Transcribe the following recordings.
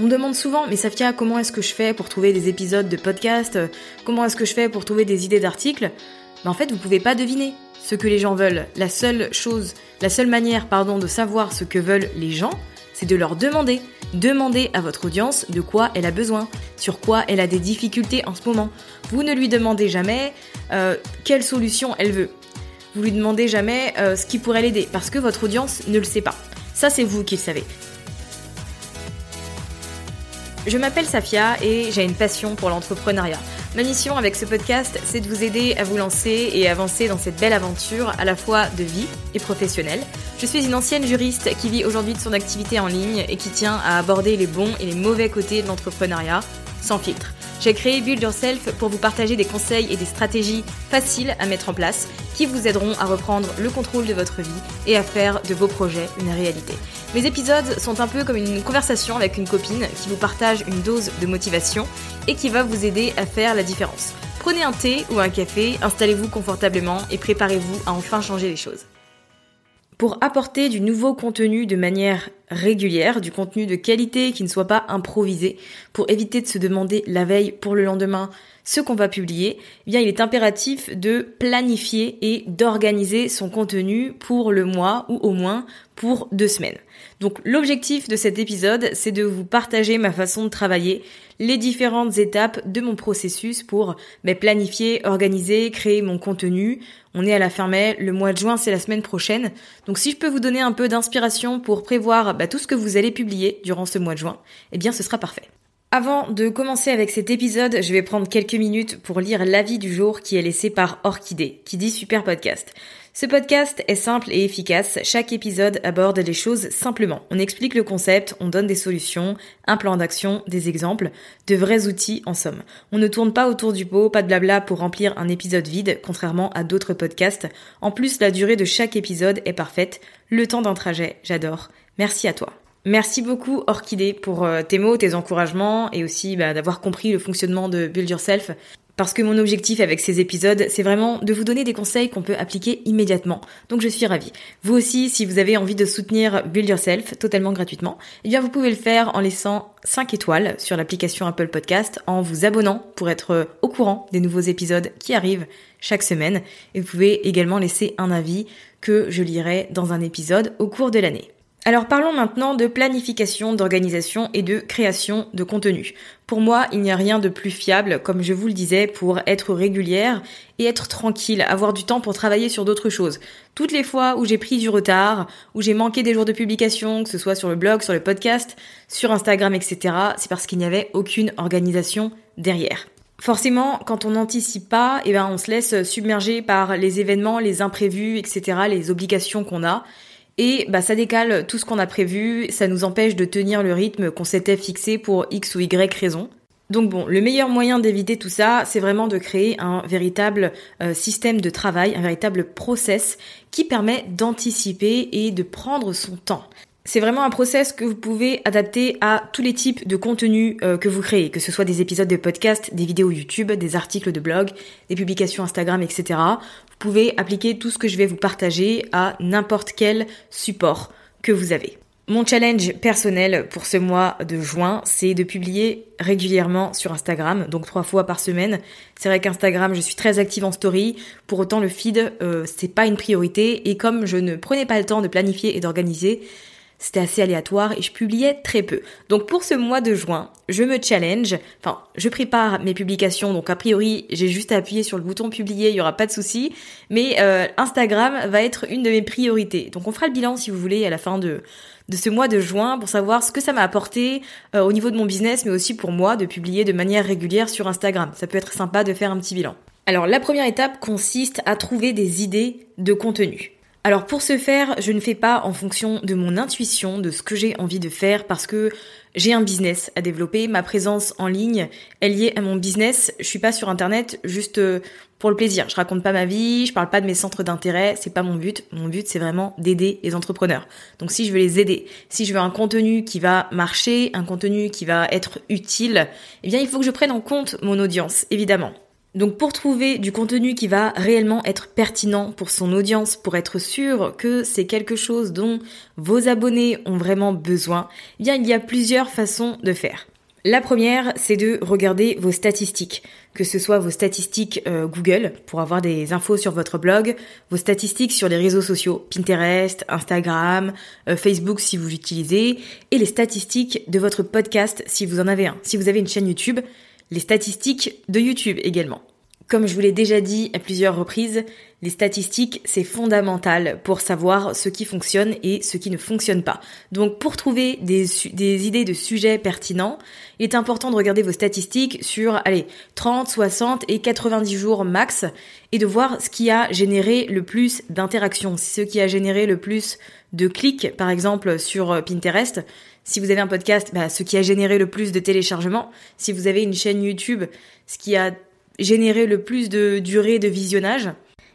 On me demande souvent, mais Safia, comment est-ce que je fais pour trouver des épisodes de podcast? Comment est-ce que je fais pour trouver des idées d'articles? Ben, En fait, vous pouvez pas deviner ce que les gens veulent. La seule chose, la seule manière, pardon, de savoir ce que veulent les gens, c'est de leur demander. Demandez à votre audience de quoi elle a besoin, sur quoi elle a des difficultés en ce moment. Vous ne lui demandez jamais euh, quelle solution elle veut. Vous lui demandez jamais euh, ce qui pourrait l'aider, parce que votre audience ne le sait pas. Ça, c'est vous qui le savez. Je m'appelle Safia et j'ai une passion pour l'entrepreneuriat. Ma mission avec ce podcast, c'est de vous aider à vous lancer et avancer dans cette belle aventure à la fois de vie et professionnelle. Je suis une ancienne juriste qui vit aujourd'hui de son activité en ligne et qui tient à aborder les bons et les mauvais côtés de l'entrepreneuriat sans filtre. J'ai créé Build Yourself pour vous partager des conseils et des stratégies faciles à mettre en place qui vous aideront à reprendre le contrôle de votre vie et à faire de vos projets une réalité. Mes épisodes sont un peu comme une conversation avec une copine qui vous partage une dose de motivation et qui va vous aider à faire la différence. Prenez un thé ou un café, installez-vous confortablement et préparez-vous à enfin changer les choses. Pour apporter du nouveau contenu de manière régulière, du contenu de qualité qui ne soit pas improvisé, pour éviter de se demander la veille pour le lendemain ce qu'on va publier, eh bien il est impératif de planifier et d'organiser son contenu pour le mois ou au moins pour deux semaines. Donc l'objectif de cet épisode, c'est de vous partager ma façon de travailler, les différentes étapes de mon processus pour ben, planifier, organiser, créer mon contenu. On est à la fin mai, le mois de juin c'est la semaine prochaine. Donc si je peux vous donner un peu d'inspiration pour prévoir ben, tout ce que vous allez publier durant ce mois de juin, eh bien ce sera parfait. Avant de commencer avec cet épisode, je vais prendre quelques minutes pour lire l'avis du jour qui est laissé par Orchidée, qui dit super podcast. Ce podcast est simple et efficace. Chaque épisode aborde les choses simplement. On explique le concept, on donne des solutions, un plan d'action, des exemples, de vrais outils en somme. On ne tourne pas autour du pot, pas de blabla pour remplir un épisode vide, contrairement à d'autres podcasts. En plus, la durée de chaque épisode est parfaite. Le temps d'un trajet, j'adore. Merci à toi. Merci beaucoup Orchidée pour euh, tes mots, tes encouragements et aussi bah, d'avoir compris le fonctionnement de Build Yourself. Parce que mon objectif avec ces épisodes, c'est vraiment de vous donner des conseils qu'on peut appliquer immédiatement. Donc je suis ravie. Vous aussi, si vous avez envie de soutenir Build Yourself totalement gratuitement, eh bien vous pouvez le faire en laissant 5 étoiles sur l'application Apple Podcast, en vous abonnant pour être au courant des nouveaux épisodes qui arrivent chaque semaine. Et vous pouvez également laisser un avis que je lirai dans un épisode au cours de l'année. Alors parlons maintenant de planification, d'organisation et de création de contenu. Pour moi, il n'y a rien de plus fiable, comme je vous le disais, pour être régulière et être tranquille, avoir du temps pour travailler sur d'autres choses. Toutes les fois où j'ai pris du retard, où j'ai manqué des jours de publication, que ce soit sur le blog, sur le podcast, sur Instagram, etc., c'est parce qu'il n'y avait aucune organisation derrière. Forcément, quand on n'anticipe pas, eh ben, on se laisse submerger par les événements, les imprévus, etc., les obligations qu'on a. Et bah, ça décale tout ce qu'on a prévu, ça nous empêche de tenir le rythme qu'on s'était fixé pour X ou Y raison. Donc bon, le meilleur moyen d'éviter tout ça, c'est vraiment de créer un véritable euh, système de travail, un véritable process qui permet d'anticiper et de prendre son temps. C'est vraiment un process que vous pouvez adapter à tous les types de contenus euh, que vous créez, que ce soit des épisodes de podcast, des vidéos YouTube, des articles de blog, des publications Instagram, etc. Vous pouvez appliquer tout ce que je vais vous partager à n'importe quel support que vous avez. Mon challenge personnel pour ce mois de juin, c'est de publier régulièrement sur Instagram, donc trois fois par semaine. C'est vrai qu'Instagram, je suis très active en story, pour autant le feed, euh, c'est pas une priorité, et comme je ne prenais pas le temps de planifier et d'organiser, c'était assez aléatoire et je publiais très peu. Donc pour ce mois de juin, je me challenge, enfin je prépare mes publications, donc a priori j'ai juste à appuyer sur le bouton publier, il y aura pas de souci, mais euh, Instagram va être une de mes priorités. Donc on fera le bilan si vous voulez à la fin de de ce mois de juin pour savoir ce que ça m'a apporté euh, au niveau de mon business, mais aussi pour moi de publier de manière régulière sur Instagram. Ça peut être sympa de faire un petit bilan. Alors la première étape consiste à trouver des idées de contenu. Alors pour ce faire, je ne fais pas en fonction de mon intuition, de ce que j'ai envie de faire, parce que j'ai un business à développer, ma présence en ligne est liée à mon business. Je suis pas sur internet juste euh, pour le plaisir. Je raconte pas ma vie, je parle pas de mes centres d'intérêt, c'est pas mon but. Mon but c'est vraiment d'aider les entrepreneurs. Donc si je veux les aider, si je veux un contenu qui va marcher, un contenu qui va être utile, eh bien il faut que je prenne en compte mon audience, évidemment. Donc pour trouver du contenu qui va réellement être pertinent pour son audience, pour être sûr que c'est quelque chose dont vos abonnés ont vraiment besoin, eh bien il y a plusieurs façons de faire. La première, c'est de regarder vos statistiques, que ce soit vos statistiques euh, Google pour avoir des infos sur votre blog, vos statistiques sur les réseaux sociaux, Pinterest, Instagram, euh, Facebook si vous l'utilisez, et les statistiques de votre podcast si vous en avez un. Si vous avez une chaîne YouTube, les statistiques de YouTube également. Comme je vous l'ai déjà dit à plusieurs reprises, les statistiques, c'est fondamental pour savoir ce qui fonctionne et ce qui ne fonctionne pas. Donc pour trouver des, idées de sujets pertinents, il est important de regarder vos statistiques sur, allez, 30, 60 et 90 jours max et de voir ce qui a généré le plus d'interactions, ce qui a généré le plus de clics, par exemple sur Pinterest, si vous avez un podcast, bah, ce qui a généré le plus de téléchargements. Si vous avez une chaîne YouTube, ce qui a générer le plus de durée de visionnage.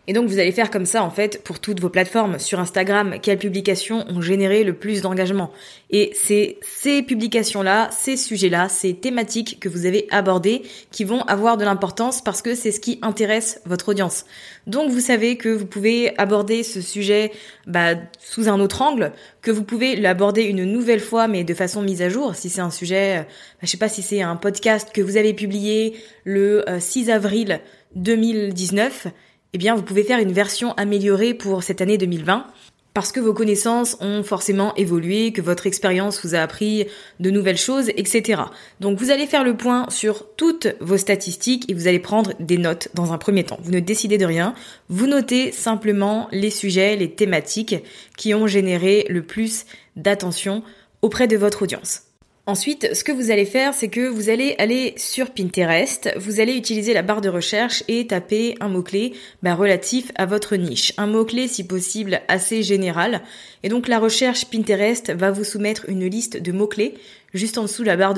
Et donc vous allez faire comme ça en fait pour toutes vos plateformes. Sur Instagram, quelles publications ont généré le plus d'engagement? Et c'est ces publications-là, ces sujets-là, ces thématiques que vous avez abordées qui vont avoir de l'importance parce que c'est ce qui intéresse votre audience. Donc vous savez que vous pouvez aborder ce sujet bah, sous un autre angle, que vous pouvez l'aborder une nouvelle fois mais de façon mise à jour. Si c'est un sujet, bah, je sais pas si c'est un podcast que vous avez publié le 6 euh, avril 2019 eh bien vous pouvez faire une version améliorée pour cette année 2020 parce que vos connaissances ont forcément évolué, que votre expérience vous a appris de nouvelles choses, etc. Donc vous allez faire le point sur toutes vos statistiques et vous allez prendre des notes dans un premier temps. Vous ne décidez de rien, vous notez simplement les sujets, les thématiques qui ont généré le plus d'attention auprès de votre audience. Ensuite, ce que vous allez faire, c'est que vous allez aller sur Pinterest, vous allez utiliser la barre de recherche et taper un mot-clé bah, relatif à votre niche. Un mot-clé, si possible, assez général. Et donc la recherche Pinterest va vous soumettre une liste de mots-clés juste en dessous de la barre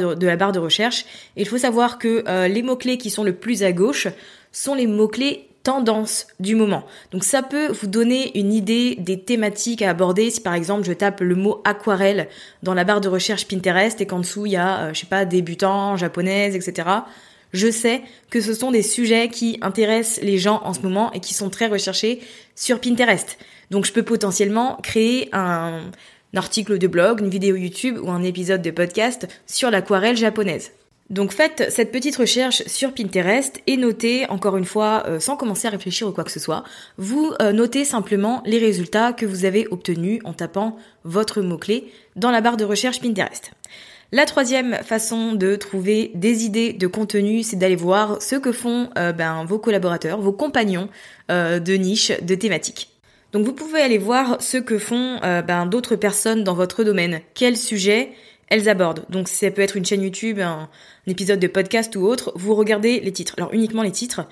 de, recherche. Et il faut savoir que euh, les mots-clés qui sont le plus à gauche sont les mots-clés tendance du moment. Donc ça peut vous donner une idée des thématiques à aborder. Si par exemple je tape le mot aquarelle dans la barre de recherche Pinterest et qu'en dessous il y a, euh, je sais pas, débutant, japonaise, etc. Je sais que ce sont des sujets qui intéressent les gens en ce moment et qui sont très recherchés sur Pinterest. Donc je peux potentiellement créer un, un article de blog, une vidéo YouTube ou un épisode de podcast sur l'aquarelle japonaise. Donc faites cette petite recherche sur Pinterest et notez, encore une fois, euh, sans commencer à réfléchir ou quoi que ce soit, vous euh, notez simplement les résultats que vous avez obtenus en tapant votre mot-clé dans la barre de recherche Pinterest. La troisième façon de trouver des idées de contenu, c'est d'aller voir ce que font euh, ben, vos collaborateurs, vos compagnons de niche, de thématiques. Donc vous pouvez aller voir ce que font ben, d'autres personnes dans votre domaine, quels sujets elles abordent. Donc ça peut être une chaîne YouTube, un, épisode de podcast ou autre, vous regardez les titres. Alors uniquement les titres,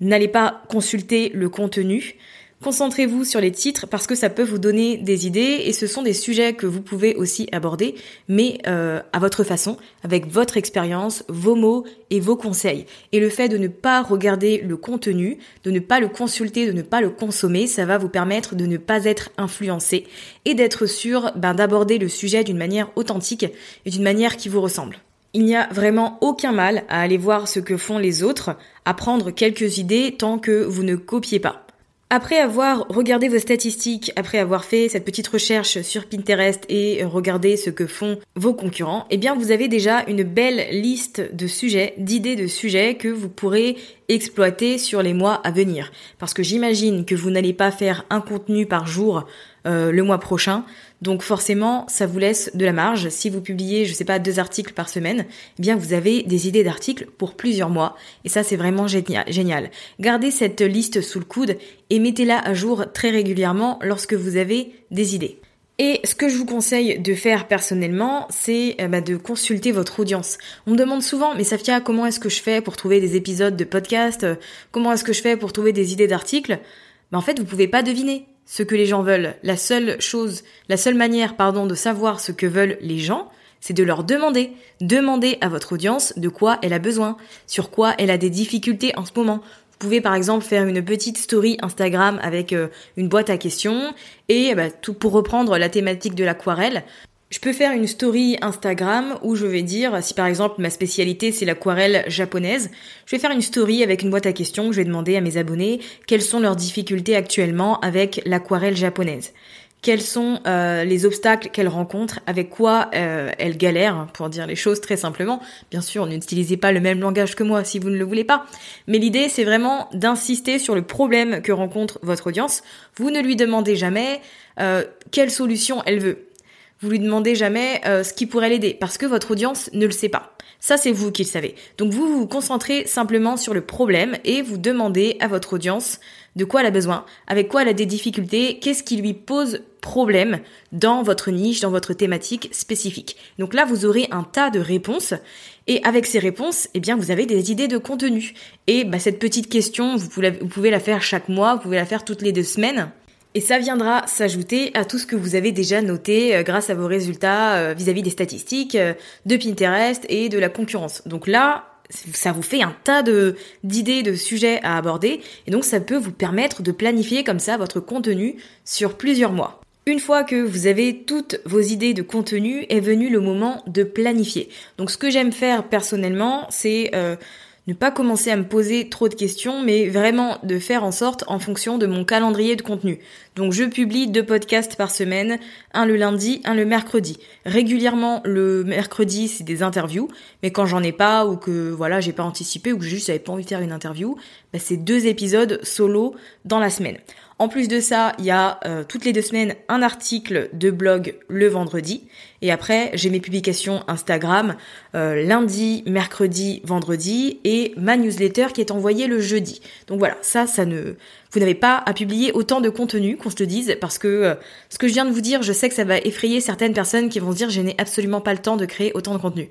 n'allez pas consulter le contenu. Concentrez-vous sur les titres parce que ça peut vous donner des idées et ce sont des sujets que vous pouvez aussi aborder, mais euh, à votre façon, avec votre expérience, vos mots et vos conseils. Et le fait de ne pas regarder le contenu, de ne pas le consulter, de ne pas le consommer, ça va vous permettre de ne pas être influencé et d'être sûr ben, d'aborder le sujet d'une manière authentique et d'une manière qui vous ressemble. Il n'y a vraiment aucun mal à aller voir ce que font les autres, à prendre quelques idées tant que vous ne copiez pas. Après avoir regardé vos statistiques, après avoir fait cette petite recherche sur Pinterest et regardé ce que font vos concurrents, eh bien vous avez déjà une belle liste de sujets, d'idées de sujets que vous pourrez exploiter sur les mois à venir. Parce que j'imagine que vous n'allez pas faire un contenu par jour euh, le mois prochain. Donc forcément, ça vous laisse de la marge. Si vous publiez, je sais pas, deux articles par semaine, eh bien vous avez des idées d'articles pour plusieurs mois. Et ça, c'est vraiment génial. Gardez cette liste sous le coude et mettez-la à jour très régulièrement lorsque vous avez des idées. Et ce que je vous conseille de faire personnellement, c'est euh, bah, de consulter votre audience. On me demande souvent, mais Safia, comment est-ce que je fais pour trouver des épisodes de podcast? Comment est-ce que je fais pour trouver des idées d'articles? Bah, En fait, vous pouvez pas deviner ce que les gens veulent. La seule chose, la seule manière, pardon, de savoir ce que veulent les gens, c'est de leur demander. Demander à votre audience de quoi elle a besoin, sur quoi elle a des difficultés en ce moment. Vous pouvez par exemple faire une petite story Instagram avec euh, une boîte à questions et bah, tout pour reprendre la thématique de l'aquarelle. Je peux faire une story Instagram où je vais dire, si par exemple ma spécialité c'est l'aquarelle japonaise, je vais faire une story avec une boîte à questions, je vais demander à mes abonnés quelles sont leurs difficultés actuellement avec l'aquarelle japonaise. Quels sont euh, les obstacles qu'elles rencontrent, avec quoi euh, elles galèrent, pour dire les choses très simplement. Bien sûr, n'utilisez pas le même langage que moi si vous ne le voulez pas. Mais l'idée, c'est vraiment d'insister sur le problème que rencontre votre audience. Vous ne lui demandez jamais euh, quelle solution elle veut vous lui demandez jamais euh, ce qui pourrait l'aider parce que votre audience ne le sait pas. Ça, c'est vous qui le savez. Donc vous vous concentrez simplement sur le problème et vous demandez à votre audience de quoi elle a besoin, avec quoi elle a des difficultés, qu'est-ce qui lui pose problème dans votre niche, dans votre thématique spécifique. Donc là, vous aurez un tas de réponses et avec ces réponses, eh bien, vous avez des idées de contenu. Et bah, cette petite question, vous pouvez la faire chaque mois, vous pouvez la faire toutes les deux semaines. Et ça viendra s'ajouter à tout ce que vous avez déjà noté euh, grâce à vos résultats euh, vis-à-vis des statistiques euh, de Pinterest et de la concurrence. Donc là, ça vous fait un tas d'idées, de sujets à aborder, et donc ça peut vous permettre de planifier comme ça votre contenu sur plusieurs mois. Une fois que vous avez toutes vos idées de contenu, est venu le moment de planifier. Donc ce que j'aime faire personnellement, c'est ne pas commencer à me poser trop de questions, mais vraiment de faire en sorte en fonction de mon calendrier de contenu. Donc je publie deux podcasts par semaine, un le lundi, un le mercredi. Régulièrement le mercredi c'est des interviews, mais quand j'en ai pas ou que voilà j'ai pas anticipé ou que juste j'avais pas envie de faire une interview, bah, c'est deux épisodes solo dans la semaine. En plus de ça, il y a euh, toutes les deux semaines un article de blog le vendredi. Et après, j'ai mes publications Instagram euh, lundi, mercredi, vendredi et ma newsletter qui est envoyée le jeudi. Donc voilà, ça, ça ne, vous n'avez pas à publier autant de contenu, qu'on se le dise, parce que euh, ce que je viens de vous dire, je sais que ça va effrayer certaines personnes qui vont se dire, je n'ai absolument pas le temps de créer autant de contenu.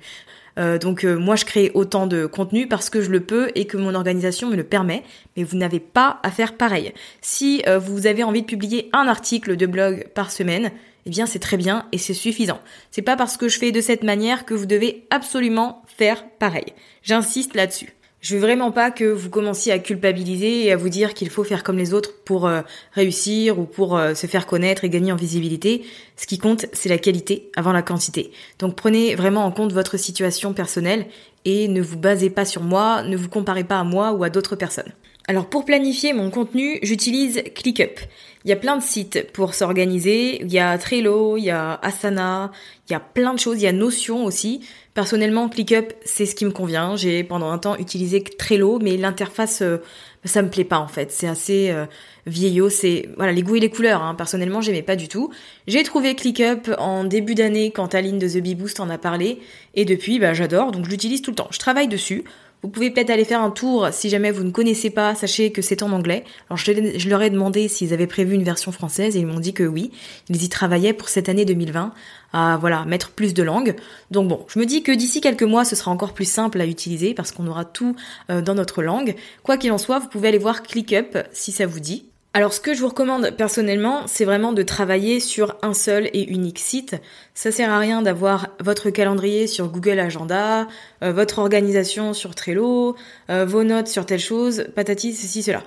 Euh, donc euh, moi je crée autant de contenu parce que je le peux et que mon organisation me le permet, mais vous n'avez pas à faire pareil. Si euh, vous avez envie de publier un article de blog par semaine, eh bien c'est très bien et c'est suffisant. C'est pas parce que je fais de cette manière que vous devez absolument faire pareil. J'insiste là-dessus. Je veux vraiment pas que vous commenciez à culpabiliser et à vous dire qu'il faut faire comme les autres pour euh, réussir ou pour euh, se faire connaître et gagner en visibilité. Ce qui compte, c'est la qualité avant la quantité. Donc prenez vraiment en compte votre situation personnelle et ne vous basez pas sur moi, ne vous comparez pas à moi ou à d'autres personnes. Alors pour planifier mon contenu, j'utilise ClickUp. Il y a plein de sites pour s'organiser. Il y a Trello, il y a Asana, il y a plein de choses. Il y a Notion aussi. Personnellement, ClickUp, c'est ce qui me convient. J'ai pendant un temps utilisé Trello, mais l'interface, euh, ça me plaît pas en fait. C'est assez euh, vieillot. C'est voilà les goûts et les couleurs. Hein. Personnellement, j'aimais pas du tout. J'ai trouvé ClickUp en début d'année quand Aline de The Bee Boost en a parlé, et depuis, bah, j'adore. Donc je l'utilise tout le temps. Je travaille dessus. Vous pouvez peut-être aller faire un tour si jamais vous ne connaissez pas, sachez que c'est en anglais. Alors je, leur ai demandé s'ils avaient prévu une version française et ils m'ont dit que oui, ils y travaillaient pour cette année 2020 à voilà, mettre plus de langues. Donc bon, je me dis que d'ici quelques mois, ce sera encore plus simple à utiliser parce qu'on aura tout euh, dans notre langue. Quoi qu'il en soit, vous pouvez aller voir ClickUp si ça vous dit. Alors ce que je vous recommande personnellement, c'est vraiment de travailler sur un seul et unique site. Ça sert à rien d'avoir votre calendrier sur Google Agenda, euh, votre organisation sur Trello, euh, vos notes sur telle chose, patati, ceci, cela.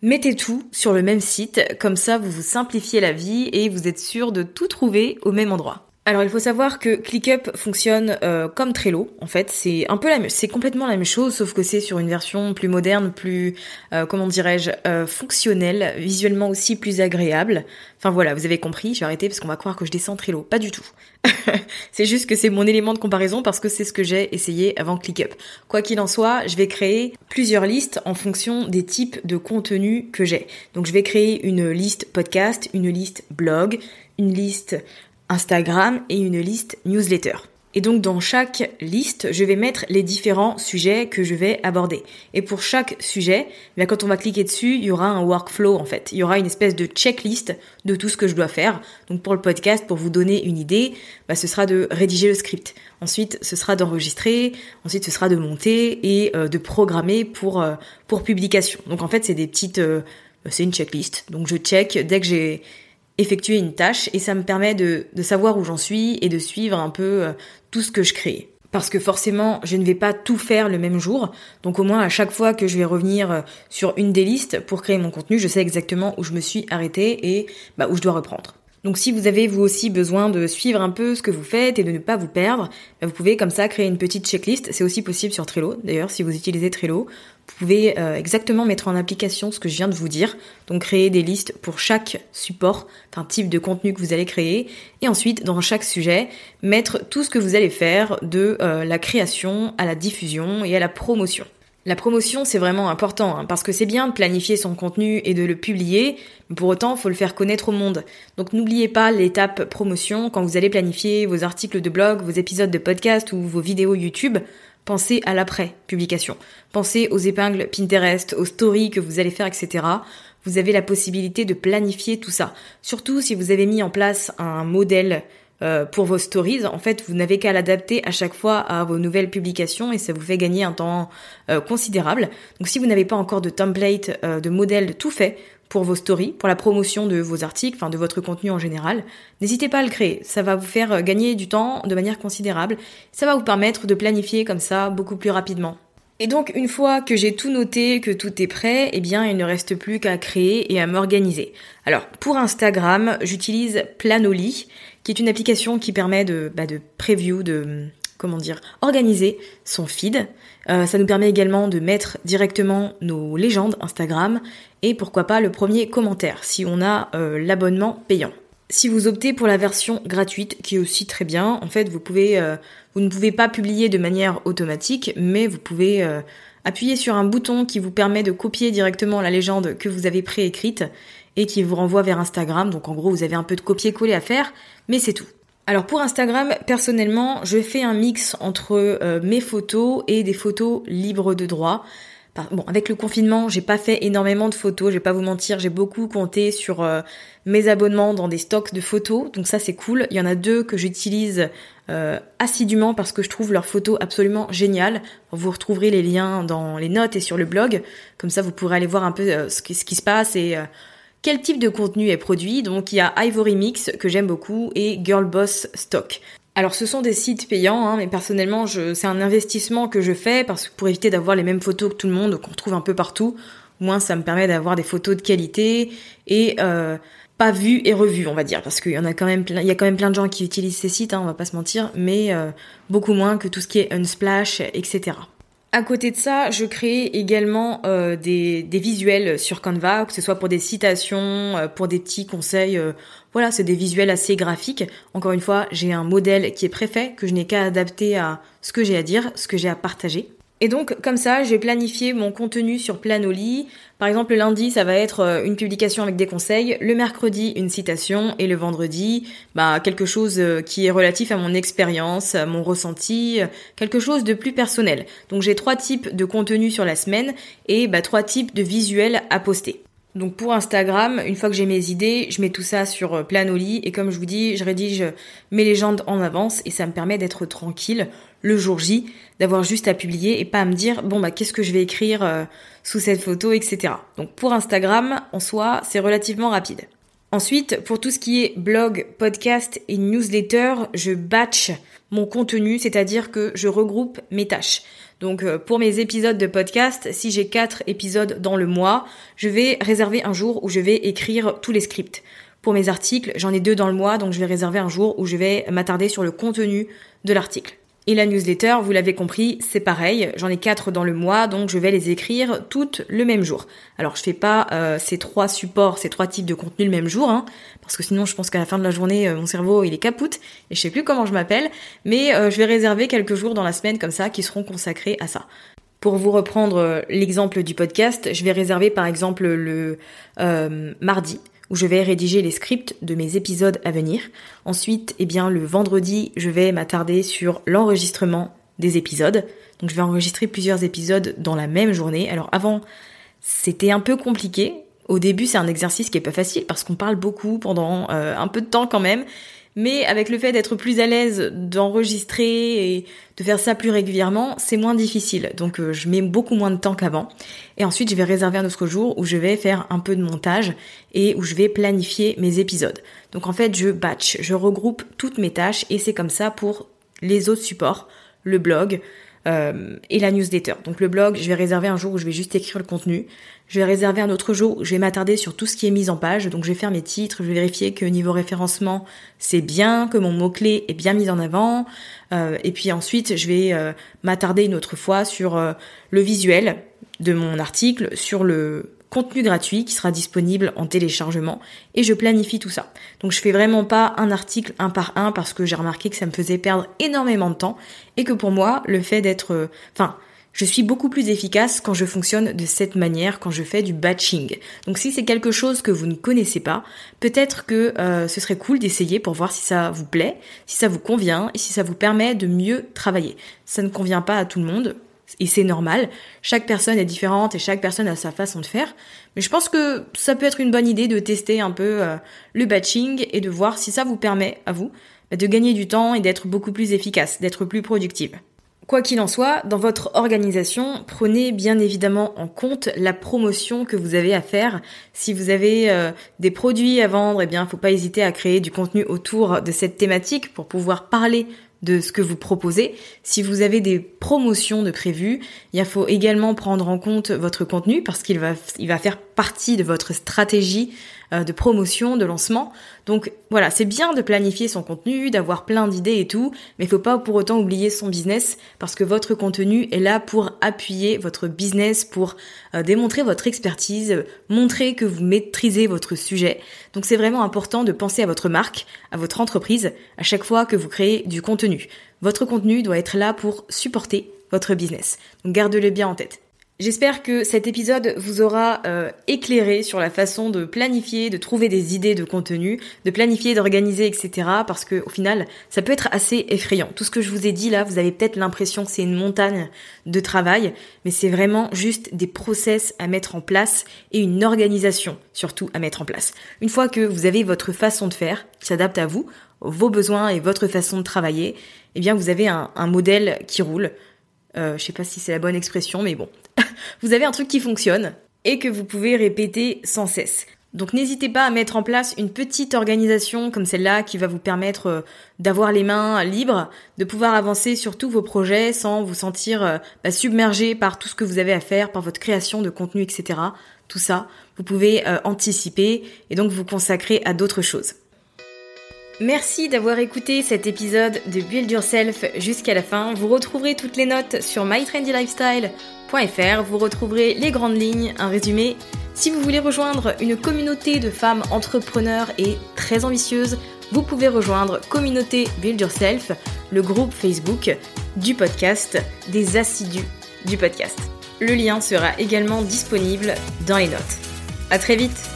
Mettez tout sur le même site, comme ça vous vous simplifiez la vie et vous êtes sûr de tout trouver au même endroit. Alors il faut savoir que ClickUp fonctionne euh, comme Trello. En fait, c'est un peu la, c'est complètement la même chose, sauf que c'est sur une version plus moderne, plus euh, comment dirais-je, euh, fonctionnelle, visuellement aussi plus agréable. Enfin voilà, vous avez compris. Je vais arrêter parce qu'on va croire que je descends Trello. Pas du tout. c'est juste que c'est mon élément de comparaison parce que c'est ce que j'ai essayé avant ClickUp. Quoi qu'il en soit, je vais créer plusieurs listes en fonction des types de contenus que j'ai. Donc je vais créer une liste podcast, une liste blog, une liste Instagram et une liste newsletter. Et donc dans chaque liste, je vais mettre les différents sujets que je vais aborder. Et pour chaque sujet, eh quand on va cliquer dessus, il y aura un workflow en fait. Il y aura une espèce de checklist de tout ce que je dois faire. Donc pour le podcast, pour vous donner une idée, bah, ce sera de rédiger le script. Ensuite, ce sera d'enregistrer. Ensuite, ce sera de monter et euh, de programmer pour euh, pour publication. Donc en fait, c'est des petites, euh, c'est une checklist. Donc je check dès que j'ai effectuer une tâche et ça me permet de, savoir où j'en suis et de suivre un peu euh, tout ce que je crée. Parce que forcément, je ne vais pas tout faire le même jour. Donc au moins, à chaque fois que je vais revenir euh, sur une des listes pour créer mon contenu, je sais exactement où je me suis arrêtée et bah, où je dois reprendre. Donc si vous avez vous aussi besoin de suivre un peu ce que vous faites et de ne pas vous perdre, bah, vous pouvez comme ça créer une petite checklist. C'est aussi possible sur Trello. D'ailleurs, si vous utilisez Trello, vous pouvez euh, exactement mettre en application ce que je viens de vous dire. Donc créer des listes pour chaque support, enfin type de contenu que vous allez créer. Et ensuite, dans chaque sujet, mettre tout ce que vous allez faire de euh, la création à la diffusion et à la promotion. La promotion, c'est vraiment important, hein, parce que c'est bien de planifier son contenu et de le publier, mais pour autant, il faut le faire connaître au monde. Donc n'oubliez pas l'étape promotion quand vous allez planifier vos articles de blog, vos épisodes de podcast ou vos vidéos YouTube. Pensez à l'après-publication. Pensez aux épingles Pinterest, aux stories que vous allez faire, etc. Vous avez la possibilité de planifier tout ça. Surtout si vous avez mis en place un modèle euh, pour vos stories. En fait, vous n'avez qu'à l'adapter à chaque fois à vos nouvelles publications et ça vous fait gagner un temps euh, considérable. Donc si vous n'avez pas encore de template, euh, de modèle tout fait pour vos stories, pour la promotion de vos articles, enfin de votre contenu en général, n'hésitez pas à le créer. Ça va vous faire gagner du temps de manière considérable. Ça va vous permettre de planifier comme ça beaucoup plus rapidement. Et donc une fois que j'ai tout noté, que tout est prêt, eh bien il ne reste plus qu'à créer et à m'organiser. Alors pour Instagram, j'utilise Planoly qui est une application qui permet de, bah, de preview, de comment dire, organiser son feed. Euh, ça nous permet également de mettre directement nos légendes Instagram et pourquoi pas le premier commentaire si on a euh, l'abonnement payant. Si vous optez pour la version gratuite, qui est aussi très bien, en fait, vous euh, ne pouvez pas publier de manière automatique, mais vous pouvez appuyer sur un bouton qui vous permet de copier directement la légende que vous avez préécrite et qui vous renvoie vers Instagram. Donc en gros, vous avez un peu de copier-coller à faire, mais c'est tout. Alors pour Instagram, personnellement, je fais un mix entre euh, mes photos et des photos libres de droit. Bon, avec le confinement, j'ai pas fait énormément de photos, je vais pas vous mentir, j'ai beaucoup compté sur euh, mes abonnements dans des stocks de photos, donc ça c'est cool. Il y en a deux que j'utilise euh, assidûment parce que je trouve leurs photos absolument géniales. Vous retrouverez les liens dans les notes et sur le blog, comme ça vous pourrez aller voir un peu ce qui, ce qui se passe et quel type de contenu est produit. Donc il y a Ivory Mix que j'aime beaucoup et Girl Boss Stock. Alors ce sont des sites payants, hein, mais personnellement c'est un investissement que je fais parce que pour éviter d'avoir les mêmes photos que tout le monde qu'on trouve un peu partout, moins ça me permet d'avoir des photos de qualité et euh, pas vues et revues on va dire parce qu'il y en a quand même plein, il y a quand même plein de gens qui utilisent ces sites, hein, on va pas se mentir, mais euh, beaucoup moins que tout ce qui est Unsplash, etc. À côté de ça, je crée également euh, des, visuels sur Canva, que ce soit pour des citations, euh, pour des petits conseils. Euh, voilà, c'est des visuels assez graphiques. Encore une fois, j'ai un modèle qui est préfet, que je n'ai qu'à adapter à ce que j'ai à dire, ce que j'ai à partager. Et donc, comme ça, j'ai planifié mon contenu sur Planoly. Par exemple, le lundi, ça va être euh, une publication avec des conseils. Le mercredi, une citation. Et le vendredi, bah, quelque chose euh, qui est relatif à mon expérience, à mon ressenti, euh, quelque chose de plus personnel. Donc, j'ai trois types de contenu sur la semaine et bah, trois types de visuels à poster. Donc pour Instagram, une fois que j'ai mes idées, je mets tout ça sur Planoly et comme je vous dis, je rédige mes légendes en avance et ça me permet d'être tranquille le jour J, d'avoir juste à publier et pas à me dire bon bah qu'est-ce que je vais écrire euh, sous cette photo, etc. Donc pour Instagram, en soi, c'est relativement rapide. Ensuite, pour tout ce qui est blog, podcast et newsletter, je batch mon contenu, c'est-à-dire que je regroupe mes tâches. Donc euh, pour mes épisodes de podcast, si j'ai quatre épisodes dans le mois, je vais réserver un jour où je vais écrire tous les scripts. Pour mes articles, j'en ai deux dans le mois, donc je vais réserver un jour où je vais m'attarder sur le contenu de l'article. Et la newsletter, vous l'avez compris, c'est pareil. J'en ai quatre dans le mois, donc je vais les écrire toutes le même jour. Alors je fais pas euh, ces trois supports, ces trois types de contenu le même jour, hein, parce que sinon je pense qu'à la fin de la journée, euh, mon cerveau il est capoute et je sais plus comment je m'appelle. Mais euh, je vais réserver quelques jours dans la semaine comme ça qui seront consacrés à ça. Pour vous reprendre l'exemple du podcast, je vais réserver par exemple le mardi où je vais rédiger les scripts de mes épisodes à venir. Ensuite, eh bien, le vendredi, je vais m'attarder sur l'enregistrement des épisodes. Donc, je vais enregistrer plusieurs épisodes dans la même journée. Alors, avant, c'était un peu compliqué. Au début, c'est un exercice qui est pas facile parce qu'on parle beaucoup pendant euh, un peu de temps quand même. Mais avec le fait d'être plus à l'aise d'enregistrer et de faire ça plus régulièrement, c'est moins difficile. Donc euh, je mets beaucoup moins de temps qu'avant. Et ensuite, je vais réserver un autre jour où je vais faire un peu de montage et où je vais planifier mes épisodes. Donc en fait, je batch, je regroupe toutes mes tâches et c'est comme ça pour les autres supports, le blog, euh, et la newsletter. Donc le blog, je vais réserver un jour où je vais juste écrire le contenu. Je vais réserver un autre jour je vais m'attarder sur tout ce qui est mis en page. Donc je vais faire mes titres, je vais vérifier que niveau référencement, c'est bien, que mon mot-clé est bien mis en avant. Euh, et puis ensuite, je vais euh, m'attarder une autre fois sur le visuel de mon article, sur le contenu gratuit qui sera disponible en téléchargement et je planifie tout ça. Donc je fais vraiment pas un article un par un parce que j'ai remarqué que ça me faisait perdre énormément de temps et que pour moi le fait d'être euh, enfin je suis beaucoup plus efficace quand je fonctionne de cette manière, quand je fais du batching. Donc si c'est quelque chose que vous ne connaissez pas, peut-être que euh, ce serait cool d'essayer pour voir si ça vous plaît, si ça vous convient et si ça vous permet de mieux travailler. Ça ne convient pas à tout le monde, et c'est normal. Chaque personne est différente et chaque personne a sa façon de faire. Mais je pense que ça peut être une bonne idée de tester un peu euh, le batching et de voir si ça vous permet à vous bah, de gagner du temps et d'être beaucoup plus efficace, d'être plus productive. Quoi qu'il en soit, dans votre organisation, prenez bien évidemment en compte la promotion que vous avez à faire. Si vous avez euh, des produits à vendre, eh bien, faut pas hésiter à créer du contenu autour de cette thématique pour pouvoir parler de ce que vous proposez. Si vous avez des promotions de prévues, il faut également prendre en compte votre contenu parce qu'il va, il va faire partie de votre stratégie euh, de promotion, de lancement. Donc voilà, c'est bien de planifier son contenu, d'avoir plein d'idées et tout, mais il faut pas pour autant oublier son business parce que votre contenu est là pour appuyer votre business, pour euh, démontrer votre expertise, montrer que vous maîtrisez votre sujet. Donc c'est vraiment important de penser à votre marque, à votre entreprise à chaque fois que vous créez du contenu. Votre contenu doit être là pour supporter votre business. Donc gardez-le bien en tête. J'espère que cet épisode vous aura euh, éclairé sur la façon de planifier, de trouver des idées de contenu, de planifier, d'organiser, etc. Parce que au final, ça peut être assez effrayant. Tout ce que je vous ai dit là, vous avez peut-être l'impression que c'est une montagne de travail, mais c'est vraiment juste des process à mettre en place et une organisation surtout à mettre en place. Une fois que vous avez votre façon de faire qui s'adapte à vous, vos besoins et votre façon de travailler, eh bien vous avez un, un modèle qui roule. Euh, je sais pas si c'est la bonne expression, mais bon, vous avez un truc qui fonctionne et que vous pouvez répéter sans cesse. Donc n'hésitez pas à mettre en place une petite organisation comme celle-là qui va vous permettre euh, d'avoir les mains libres, de pouvoir avancer sur tous vos projets sans vous sentir euh, bah, submergé par tout ce que vous avez à faire, par votre création de contenu, etc. Tout ça, vous pouvez euh, anticiper et donc vous consacrer à d'autres choses. Merci d'avoir écouté cet épisode de Build Yourself jusqu'à la fin. Vous retrouverez toutes les notes sur mytrendylifestyle.fr. Vous retrouverez les grandes lignes, un résumé. Si vous voulez rejoindre une communauté de femmes entrepreneurs et très ambitieuses, vous pouvez rejoindre Communauté Build Yourself, le groupe Facebook du podcast, des assidus du podcast. Le lien sera également disponible dans les notes. À très vite!